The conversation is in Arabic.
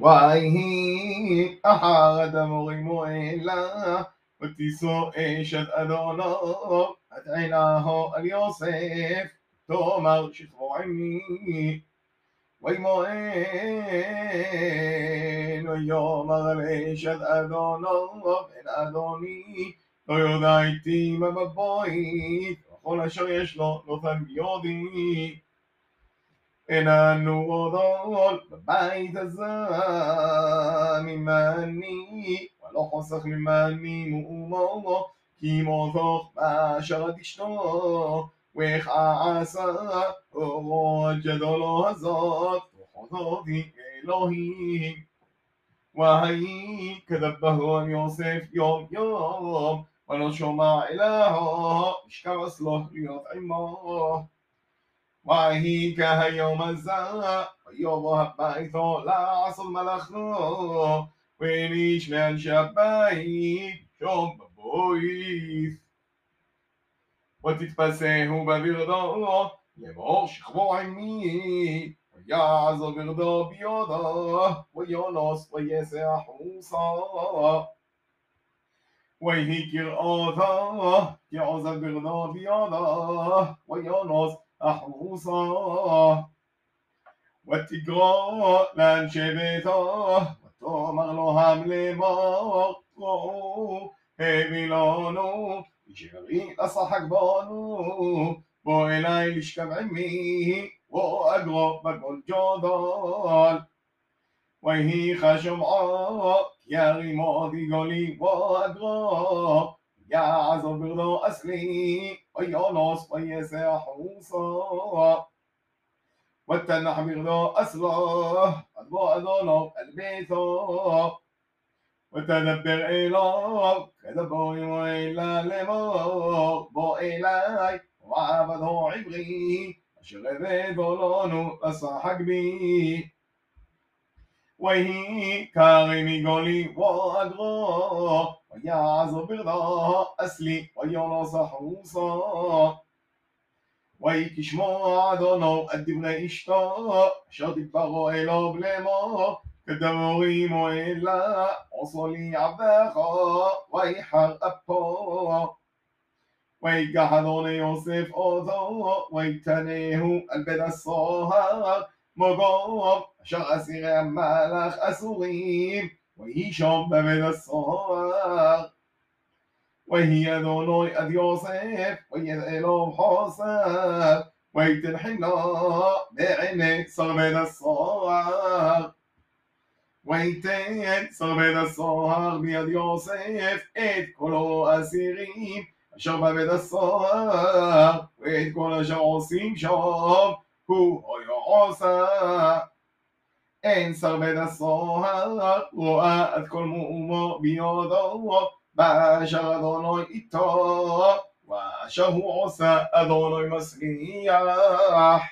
ויהי אחר המורים מועילה ותישא אשת אדונו ותעינה על יוסף תאמר שכבו עמי וימוען ויאמר לאשת אדונו בן אדוני לא יודע איתי מה בבית וכל אשר יש לו נותן ביודי איננו עוד בבית הזה ממני ולא חוסך ממני מאומו כי מותוך באשר עד אשתו וכעסה אורות גדולו הזאת וחוזותי אלוהים ויהי כדברו על יוסף יום יום ולא שומע אלוהו ישכב אסלו להיות עמו وأحييك يوم الزا يوم حبيت لا أصل ملخو وينيش من شبعي شوم ببويث وتتفسه ببغضاء يبغ شخبو عمي ويعزو بغضاء بيضاء ويونس ويسع موسى ويهيك الأوضاء يعزو بغضاء بيضاء ويونس אחוסו ותקרא לאנשי ביתו ותאמר לו לאמור ראו הביא לנו شغري أصحك بانو بو إلهي لشكب عمي وأقرب بقول جدال وهي خشمعاء يا غماضي قولي وأقرب يا عزو بغضو أسلي أياناس فيسا حوصا والتنح بغضاء أسرى أضواء ضنب البيتا وتدبر إلى بوي ويلا لما بإلي وعبده عبري أشغل ظلان أصحك بي. وهي كارم قولي وأدغو גולי ואגרו ויעזו ברדו אסלי ויונוס החוסו ויהי כשמוע אדונו את דברי אשתו אשר דיברו אלו לאמור كدوري مويلا وصلي عباخا ويحر أبو ويقحضون يوسف أوثو ويتنيه البيت الصهر مقوم شر أسير مالخ أسوريم ويشم ببيت الصهر وهي دونوي أد يوسف ويذئلهم حوسف ويتنحنا بعينك صر بيت الصهر ויתן שר בית הסוהר ביד יוסף את כל האסירים אשר בבית הסוהר ואת כל אשר עושים שם הוא היה Ensar bedazoa roa at kol mu'umo biyodo ba'ashar Adonai ito wa'ashar hu osa Adonai masriach